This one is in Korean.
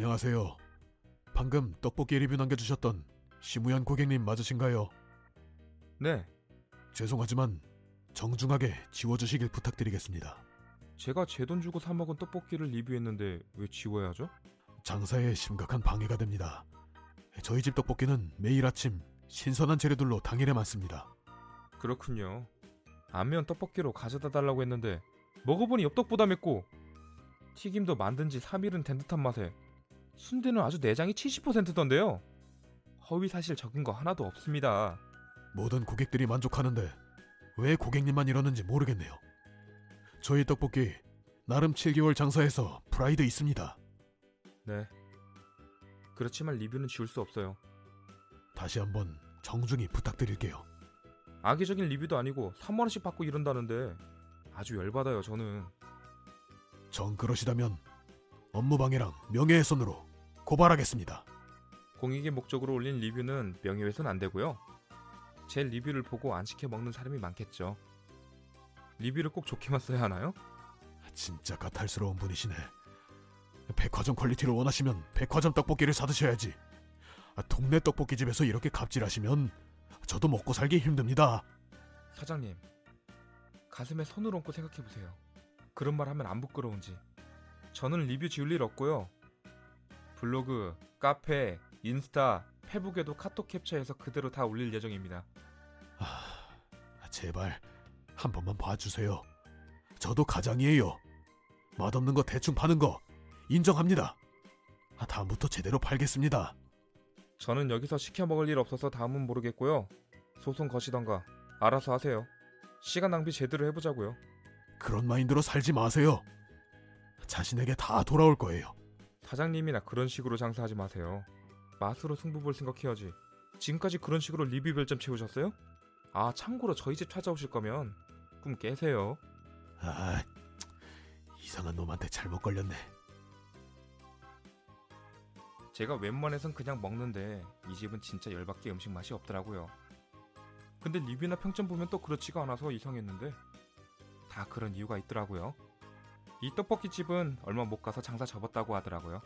안녕하세요. 방금 떡볶이 리뷰 남겨주셨던 심우현 고객님 맞으신가요? 네, 죄송하지만 정중하게 지워주시길 부탁드리겠습니다. 제가 제 돈 주고 사 먹은 떡볶이를 리뷰했는데 왜 지워야죠? 장사에 심각한 방해가 됩니다. 저희 집 떡볶이는 매일 아침 신선한 재료들로 당일에 만습니다. 그렇군요. 안면 떡볶이로 가져다 달라고 했는데 먹어보니 엽떡보다 맵고 튀김도 만든 지 3일은 된 듯한 맛에 순대는 아주 내장이 70%던데요. 허위 사실 적은 거 하나도 없습니다. 모든 고객들이 만족하는데 왜 고객님만 이러는지 모르겠네요. 저희 떡볶이 나름 7개월 장사해서 프라이드 있습니다. 네. 그렇지만 리뷰는 지울 수 없어요. 다시 한번 정중히 부탁드릴게요. 악의적인 리뷰도 아니고 3만 원씩 받고 이런다는데 아주 열받아요, 저는. 정 그러시다면 업무 방해랑 명예훼손으로 고발하겠습니다. 공익의 목적으로 올린 리뷰는 명예훼손 안 되고요. 제 리뷰를 보고 안 시켜 먹는 사람이 많겠죠. 리뷰를 꼭 좋게만 써야 하나요? 진짜 까탈스러운 분이시네. 백화점 quality를 원하시면 백화점 떡볶이를 사드셔야지. 아, 동네 떡볶이 집에서 이렇게 갑질하시면 저도 먹고 살기 힘듭니다. 사장님, 가슴에 손을 얹고 생각해 보세요. 그런 말 하면 안 부끄러운지. 저는 리뷰 지울 일 없고요. 블로그, 카페, 인스타, 페북에도 카톡 캡처해서 그대로 다 올릴 예정입니다. 아, 제발 한 번만 봐주세요. 저도 가장이에요. 맛없는 거 대충 파는 거 인정합니다. 아, 다음부터 제대로 팔겠습니다. 저는 여기서 시켜 먹을 일 없어서 다음은 모르겠고요. 소송 거시던가 알아서 하세요. 시간 낭비 제대로 해보자고요. 그런 마인드로 살지 마세요. 자신에게 다 돌아올 거예요. 사장님이나 그런 식으로 장사하지 마세요. 맛으로 승부 볼 생각해야지. 지금까지 그런 식으로 리뷰 별점 채우셨어요? 아 참고로 저희 집 찾아오실 거면 꿈 깨세요. 아, 이상한 놈한테 잘못 걸렸네. 제가 웬만해선 그냥 먹는데 이 집은 진짜 열받게 음식 맛이 없더라고요. 근데 리뷰나 평점 보면 또 그렇지가 않아서 이상했는데 다 그런 이유가 있더라고요. 이 떡볶이 집은 얼마 못 가서 장사 접었다고 하더라고요.